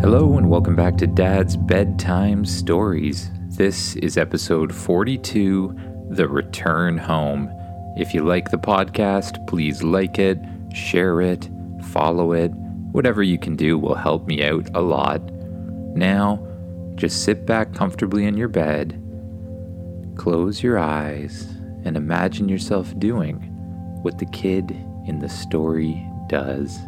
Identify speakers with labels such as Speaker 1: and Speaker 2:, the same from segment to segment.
Speaker 1: Hello, and welcome back to Dad's Bedtime Stories. This is episode 42 The Return Home. If you like the podcast, please like it, share it, follow it. Whatever you can do will help me out a lot. Now, just sit back comfortably in your bed, close your eyes, and imagine yourself doing what the kid in the story does.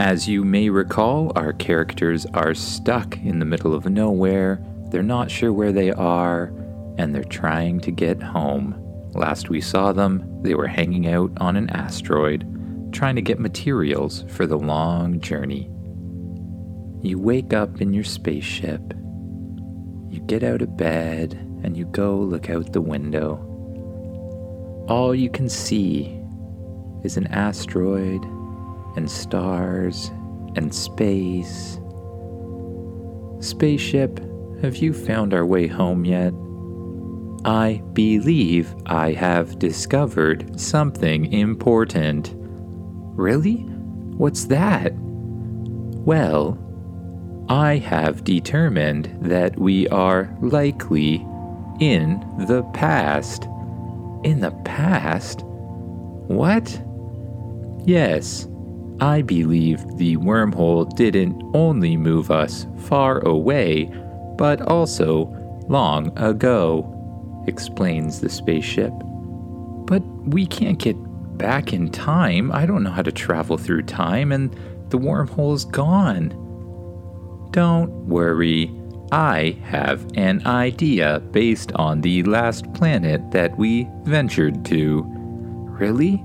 Speaker 1: As you may recall, our characters are stuck in the middle of nowhere, they're not sure where they are, and they're trying to get home. Last we saw them, they were hanging out on an asteroid, trying to get materials for the long journey. You wake up in your spaceship. You get out of bed and you go look out the window. All you can see is an asteroid and stars and space. Spaceship, have you found our way home yet? I believe I have discovered something important. Really? What's that? Well, I have determined that we are likely in the past. In the past? What? Yes, I believe the wormhole didn't only move us far away, but also long ago, explains the spaceship. But we can't get back in time. I don't know how to travel through time, and the wormhole's gone. Don't worry. I have an idea based on the last planet that we ventured to. Really?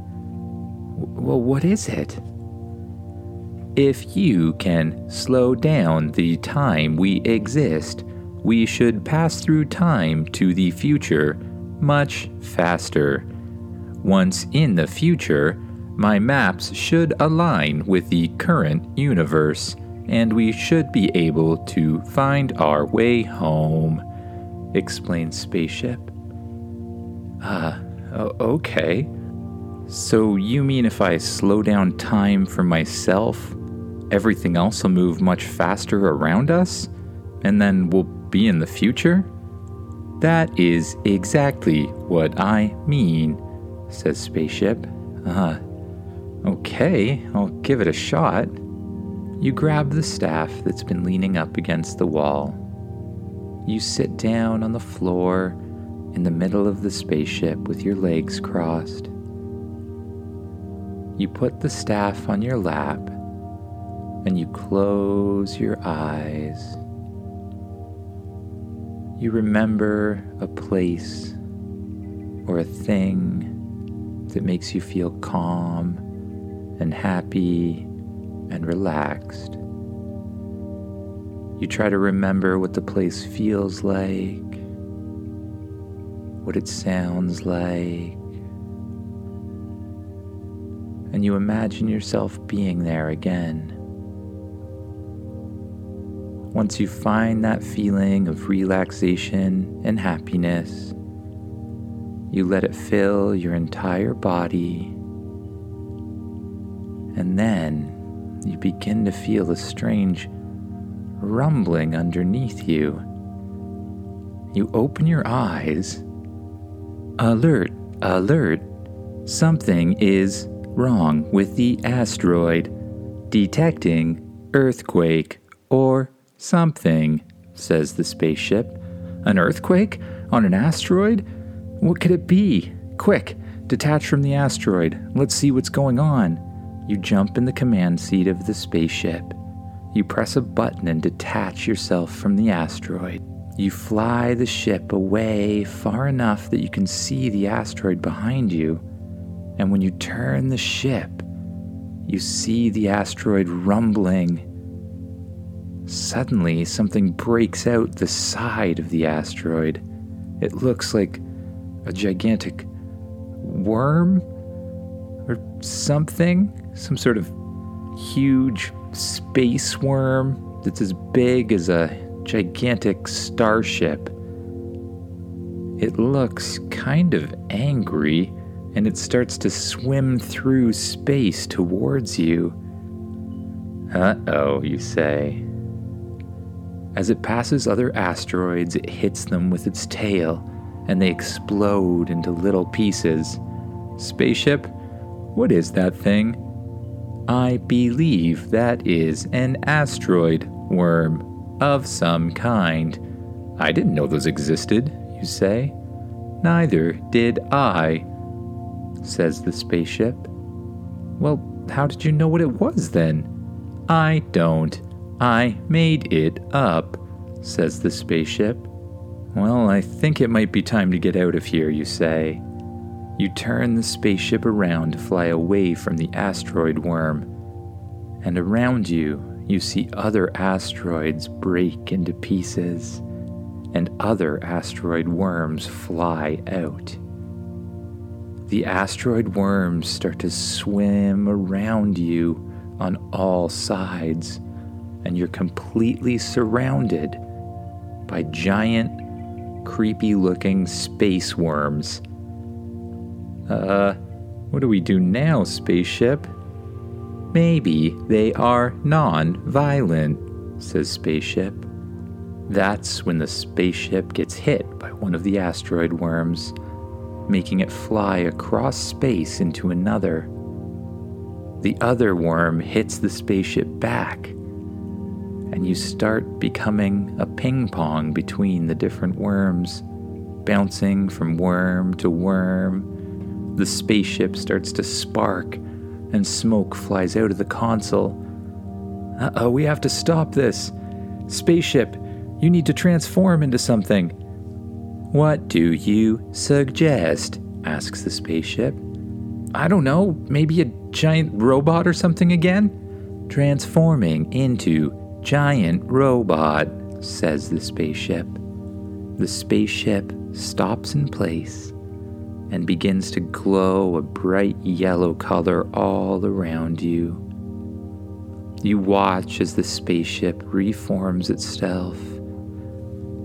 Speaker 1: Well, what is it? If you can slow down the time we exist, we should pass through time to the future much faster. Once in the future, my maps should align with the current universe, and we should be able to find our way home, explains Spaceship. Ah, uh, okay. So you mean if I slow down time for myself, everything else will move much faster around us, and then we'll be in the future? That is exactly what I mean, says Spaceship. Uh, okay, I'll give it a shot. You grab the staff that's been leaning up against the wall. You sit down on the floor in the middle of the spaceship with your legs crossed. You put the staff on your lap and you close your eyes. You remember a place or a thing that makes you feel calm and happy and relaxed. You try to remember what the place feels like, what it sounds like, and you imagine yourself being there again. Once you find that feeling of relaxation and happiness, you let it fill your entire body. And then you begin to feel a strange rumbling underneath you. You open your eyes. Alert, alert. Something is wrong with the asteroid. Detecting earthquake or Something, says the spaceship. An earthquake? On an asteroid? What could it be? Quick, detach from the asteroid. Let's see what's going on. You jump in the command seat of the spaceship. You press a button and detach yourself from the asteroid. You fly the ship away far enough that you can see the asteroid behind you. And when you turn the ship, you see the asteroid rumbling Suddenly, something breaks out the side of the asteroid. It looks like a gigantic worm or something, some sort of huge space worm that's as big as a gigantic starship. It looks kind of angry and it starts to swim through space towards you. Uh oh, you say. As it passes other asteroids, it hits them with its tail and they explode into little pieces. Spaceship, what is that thing? I believe that is an asteroid worm of some kind. I didn't know those existed, you say. Neither did I, says the spaceship. Well, how did you know what it was then? I don't. I made it up, says the spaceship. Well, I think it might be time to get out of here, you say. You turn the spaceship around to fly away from the asteroid worm. And around you, you see other asteroids break into pieces, and other asteroid worms fly out. The asteroid worms start to swim around you on all sides, and you're completely surrounded by giant creepy looking space worms. Uh, what do we do now, spaceship? Maybe they are non violent, says Spaceship. That's when the spaceship gets hit by one of the asteroid worms, making it fly across space into another. The other worm hits the spaceship back, and you start becoming a ping pong between the different worms, bouncing from worm to worm. The spaceship starts to spark, and smoke flies out of the console. Uh oh, we have to stop this. Spaceship, you need to transform into something. What do you suggest? asks the spaceship. I don't know, maybe a giant robot or something again? Transforming into giant robot, says the spaceship. The spaceship stops in place and begins to glow a bright yellow color all around you. You watch as the spaceship reforms itself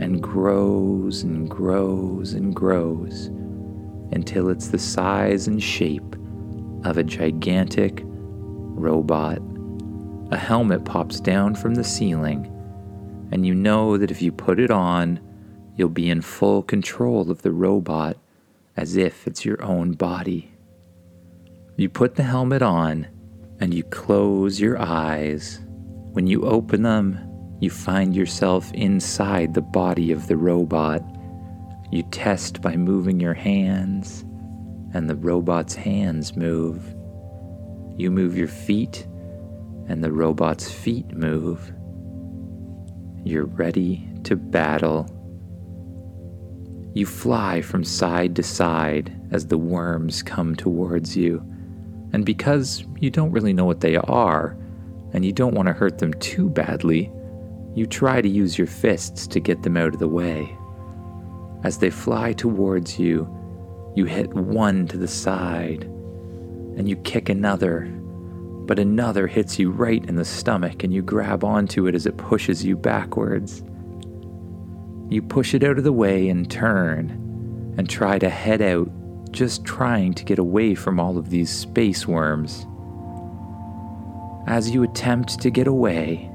Speaker 1: and grows and grows and grows until it's the size and shape of a gigantic robot a helmet pops down from the ceiling, and you know that if you put it on, you'll be in full control of the robot as if it's your own body. You put the helmet on and you close your eyes. When you open them, you find yourself inside the body of the robot. You test by moving your hands, and the robot's hands move. You move your feet, and the robot's feet move. You're ready to battle. You fly from side to side as the worms come towards you, and because you don't really know what they are, and you don't want to hurt them too badly, you try to use your fists to get them out of the way. As they fly towards you, you hit one to the side, and you kick another but another hits you right in the stomach and you grab onto it as it pushes you backwards. You push it out of the way and turn and try to head out, just trying to get away from all of these space worms. As you attempt to get away,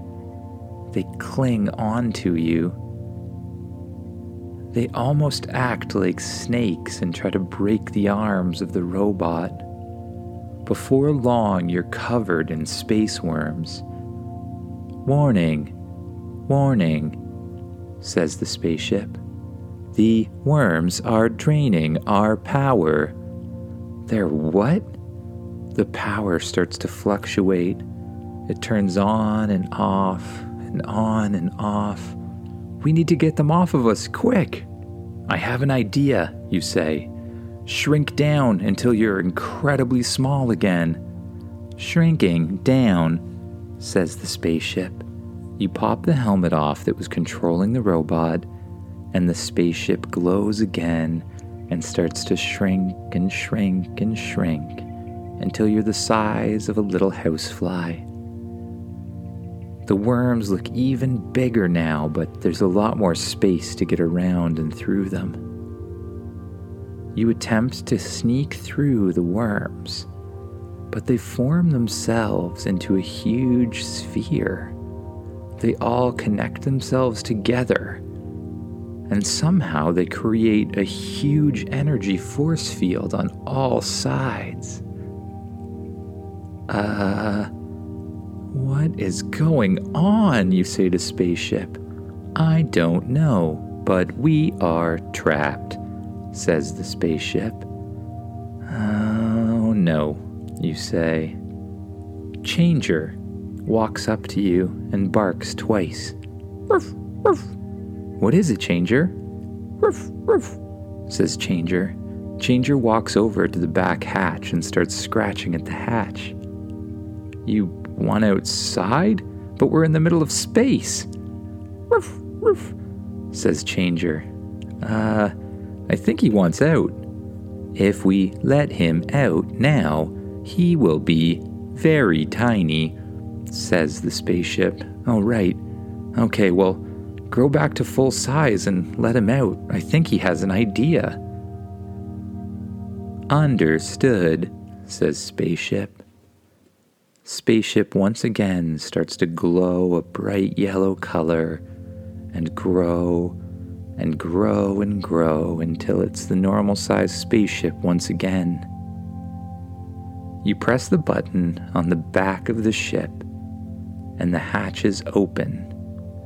Speaker 1: they cling onto you. They almost act like snakes and try to break the arms of the robot. Before long, you're covered in space worms. Warning, warning, says the spaceship. The worms are draining our power. They're what? The power starts to fluctuate. It turns on and off and on and off. We need to get them off of us, quick. I have an idea, you say. Shrink down until you're incredibly small again. Shrinking down, says the spaceship. You pop the helmet off that was controlling the robot, and the spaceship glows again and starts to shrink and shrink and shrink until you're the size of a little housefly. The worms look even bigger now, but there's a lot more space to get around and through them. You attempt to sneak through the worms, but they form themselves into a huge sphere. they all connect themselves together. And somehow they create a huge energy force field on all sides. Uh, what is going on? You say to Spaceship. I don't know, but we are trapped, says the spaceship. Oh no, you say. Changer walks up to you and barks twice. What is it, Changer? Says Changer. Changer walks over to the back hatch and starts scratching at the hatch. You want outside? But we're in the middle of space. Says Changer. Uh, I think he wants out. If we let him out now, he will be very tiny, says the spaceship. Oh, right. Okay, well, grow back to full size and let him out. I think he has an idea. Understood, says Spaceship. Spaceship once again starts to glow a bright yellow color and grow and grow and grow until it's the normal sized spaceship once again. You press the button on the back of the ship, and the hatches open.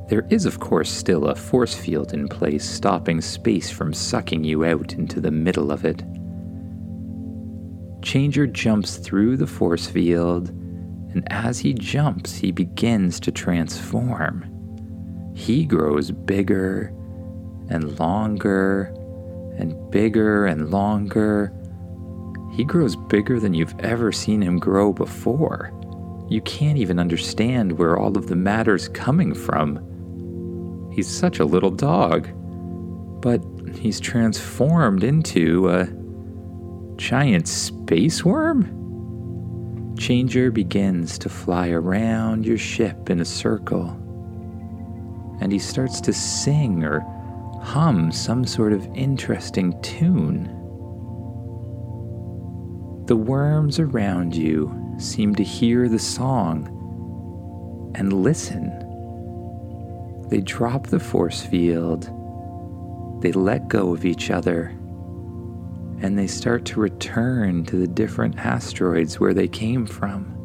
Speaker 1: There is, of course, still a force field in place stopping space from sucking you out into the middle of it. Changer jumps through the force field, and as he jumps, he begins to transform. He grows bigger and longer and bigger and longer he grows bigger than you've ever seen him grow before. You can't even understand where all of the matter's coming from. He's such a little dog, but he's transformed into a giant space worm? Changer begins to fly around your ship in a circle, and he starts to sing or hum some sort of interesting tune. The worms around you seem to hear the song and listen. They drop the force field, they let go of each other, and they start to return to the different asteroids where they came from.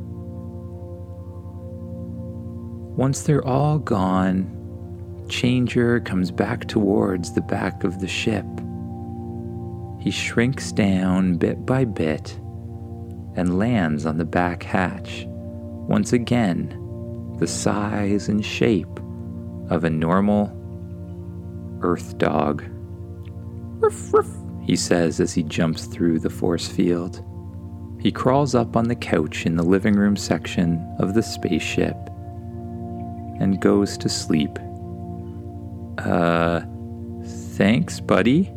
Speaker 1: Once they're all gone, Changer comes back towards the back of the ship. He shrinks down bit by bit and lands on the back hatch, once again the size and shape of a normal Earth dog. Ruff, ruff, he says as he jumps through the force field. He crawls up on the couch in the living room section of the spaceship and goes to sleep. Uh, thanks, buddy.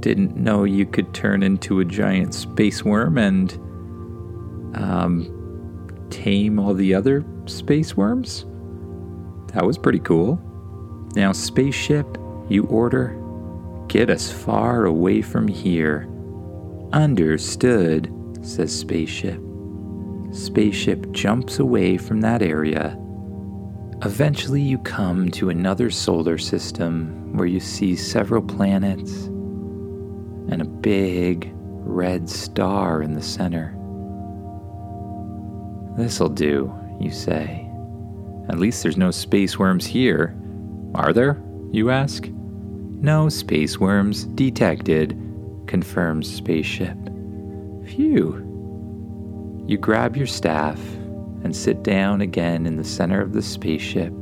Speaker 1: Didn't know you could turn into a giant space worm and um, tame all the other space worms. That was pretty cool. Now, spaceship, you order, get us far away from here. Understood, says spaceship. Spaceship jumps away from that area. Eventually, you come to another solar system where you see several planets and a big red star in the center. This'll do, you say. At least there's no space worms here. Are there? You ask. No space worms detected, confirms spaceship. Phew. You grab your staff and sit down again in the center of the spaceship.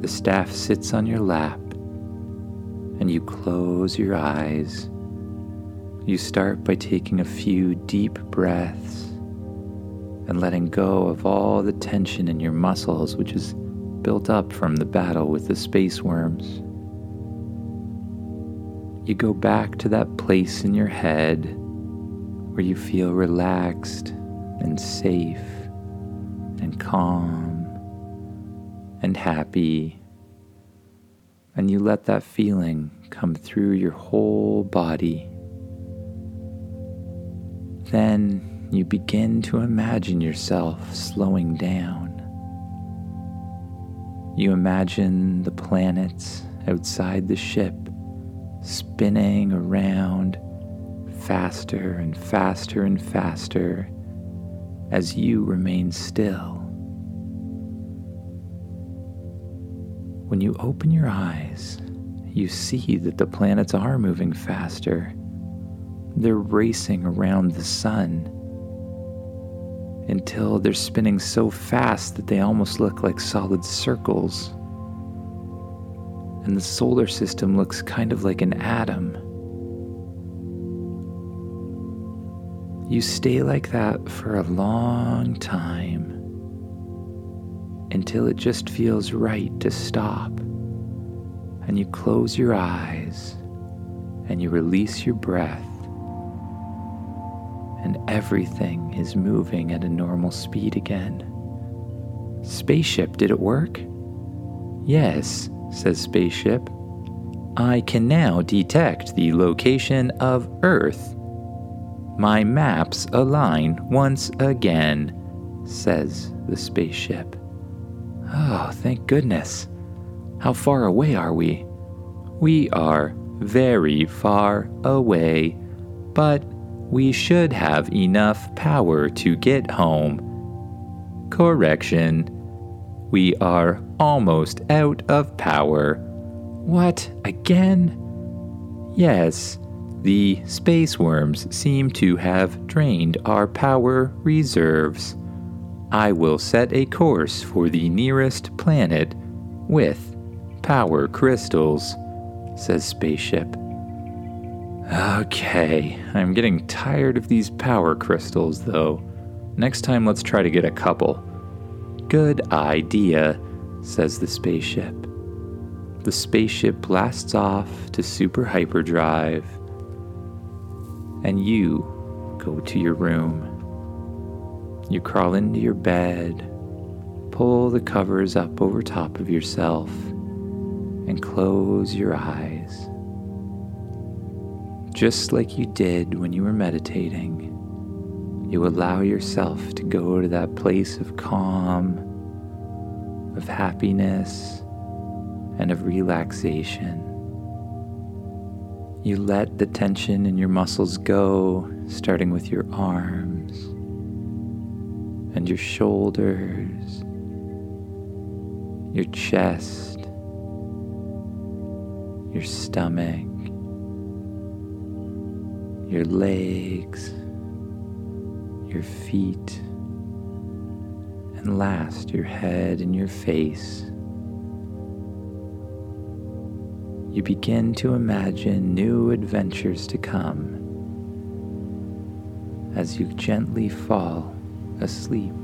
Speaker 1: The staff sits on your lap, and you close your eyes. You start by taking a few deep breaths and letting go of all the tension in your muscles, which is built up from the battle with the space worms. You go back to that place in your head where you feel relaxed and safe and calm and happy. And you let that feeling come through your whole body. Then you begin to imagine yourself slowing down. You imagine the planets outside the ship spinning around faster and faster and faster as you remain still. When you open your eyes, you see that the planets are moving faster. They're racing around the sun until they're spinning so fast that they almost look like solid circles. And the solar system looks kind of like an atom. You stay like that for a long time until it just feels right to stop. And you close your eyes and you release your breath and everything is moving at a normal speed again. Spaceship, did it work? Yes, says Spaceship. I can now detect the location of Earth. My maps align once again, says the spaceship. Oh, thank goodness. How far away are we? We are very far away, but we should have enough power to get home. Correction. We are almost out of power. What, again? Yes, the space worms seem to have drained our power reserves. I will set a course for the nearest planet with power crystals, says Spaceship. Okay, I'm getting tired of these power crystals though. Next time, let's try to get a couple. Good idea, says the spaceship. The spaceship blasts off to super hyperdrive, and you go to your room. You crawl into your bed, pull the covers up over top of yourself, and close your eyes just like you did when you were meditating, you allow yourself to go to that place of calm, of happiness, and of relaxation. You let the tension in your muscles go, starting with your arms and your shoulders, your chest, your stomach your legs, your feet, and last, your head and your face. You begin to imagine new adventures to come as you gently fall asleep.